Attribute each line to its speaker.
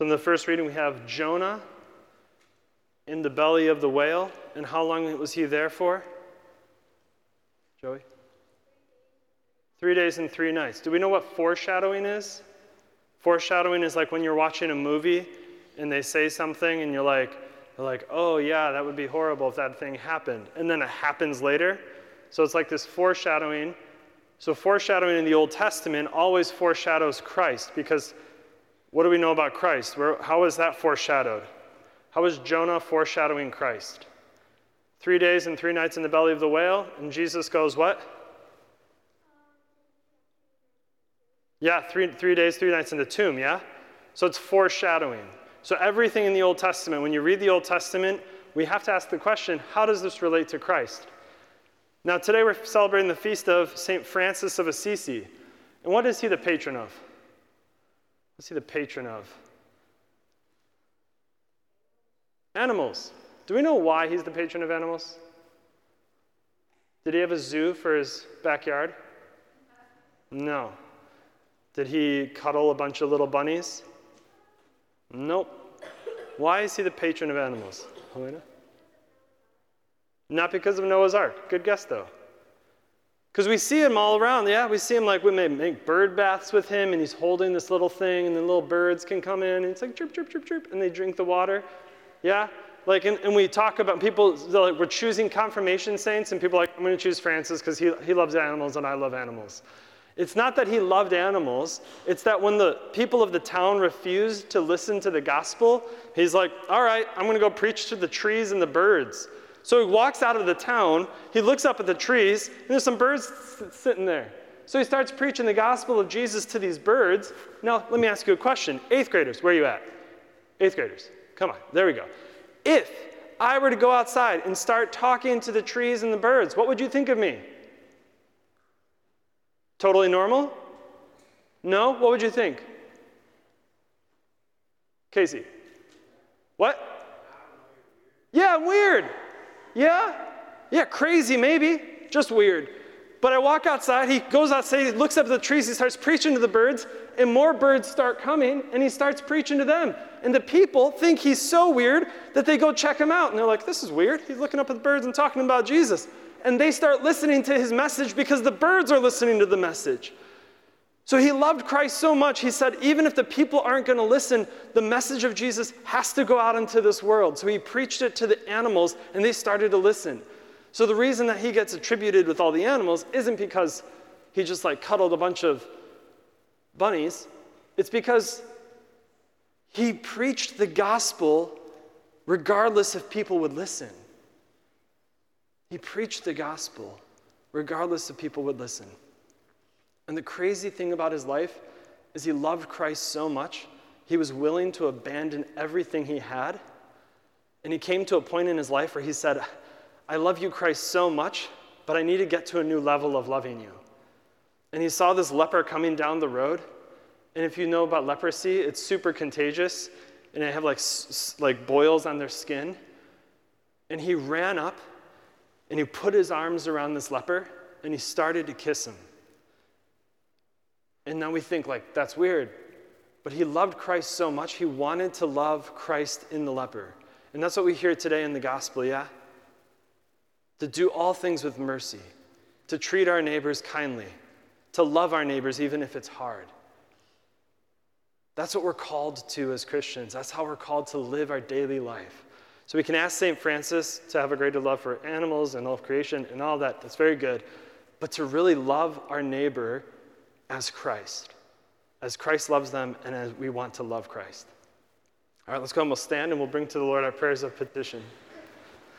Speaker 1: So in the first reading, we have Jonah in the belly of the whale. And how long was he there for? Joey? Three days and three nights. Do we know what foreshadowing is? Foreshadowing is like when you're watching a movie and they say something and you're like, you're like, oh yeah, that would be horrible if that thing happened. And then it happens later. So it's like this foreshadowing. So foreshadowing in the Old Testament always foreshadows Christ because what do we know about Christ? Where, how is that foreshadowed? How is Jonah foreshadowing Christ? Three days and three nights in the belly of the whale, and Jesus goes, What? Yeah, three, three days, three nights in the tomb, yeah? So it's foreshadowing. So everything in the Old Testament, when you read the Old Testament, we have to ask the question how does this relate to Christ? Now, today we're celebrating the feast of St. Francis of Assisi. And what is he the patron of? What's he the patron of? Animals. Do we know why he's the patron of animals? Did he have a zoo for his backyard? No. Did he cuddle a bunch of little bunnies? Nope. Why is he the patron of animals? Helena? Not because of Noah's Ark. Good guess, though. Because we see him all around. Yeah, we see him like we may make bird baths with him, and he's holding this little thing, and then little birds can come in, and it's like chirp, chirp, chirp, chirp, and they drink the water. Yeah? Like, and, and we talk about people, like, we're choosing confirmation saints, and people like, I'm going to choose Francis because he, he loves animals and I love animals. It's not that he loved animals, it's that when the people of the town refused to listen to the gospel, he's like, All right, I'm going to go preach to the trees and the birds. So he walks out of the town, he looks up at the trees, and there's some birds sitting there. So he starts preaching the gospel of Jesus to these birds. Now, let me ask you a question. Eighth graders, where are you at? Eighth graders. Come on, there we go. If I were to go outside and start talking to the trees and the birds, what would you think of me? Totally normal? No? What would you think? Casey. What? Yeah, weird. Yeah? Yeah, crazy maybe. Just weird. But I walk outside, he goes outside, he looks up at the trees, he starts preaching to the birds, and more birds start coming, and he starts preaching to them. And the people think he's so weird that they go check him out. And they're like, this is weird. He's looking up at the birds and talking about Jesus. And they start listening to his message because the birds are listening to the message. So he loved Christ so much, he said, even if the people aren't going to listen, the message of Jesus has to go out into this world. So he preached it to the animals, and they started to listen. So the reason that he gets attributed with all the animals isn't because he just like cuddled a bunch of bunnies. It's because he preached the gospel regardless if people would listen. He preached the gospel regardless if people would listen. And the crazy thing about his life is he loved Christ so much, he was willing to abandon everything he had. And he came to a point in his life where he said, I love you, Christ, so much, but I need to get to a new level of loving you. And he saw this leper coming down the road. And if you know about leprosy, it's super contagious, and they have like, like boils on their skin. And he ran up and he put his arms around this leper and he started to kiss him. And now we think, like, that's weird. But he loved Christ so much, he wanted to love Christ in the leper. And that's what we hear today in the gospel, yeah? to do all things with mercy, to treat our neighbors kindly, to love our neighbors even if it's hard. That's what we're called to as Christians. That's how we're called to live our daily life. So we can ask St. Francis to have a greater love for animals and all of creation and all that. That's very good. But to really love our neighbor as Christ, as Christ loves them and as we want to love Christ. All right, let's go and we'll stand and we'll bring to the Lord our prayers of petition.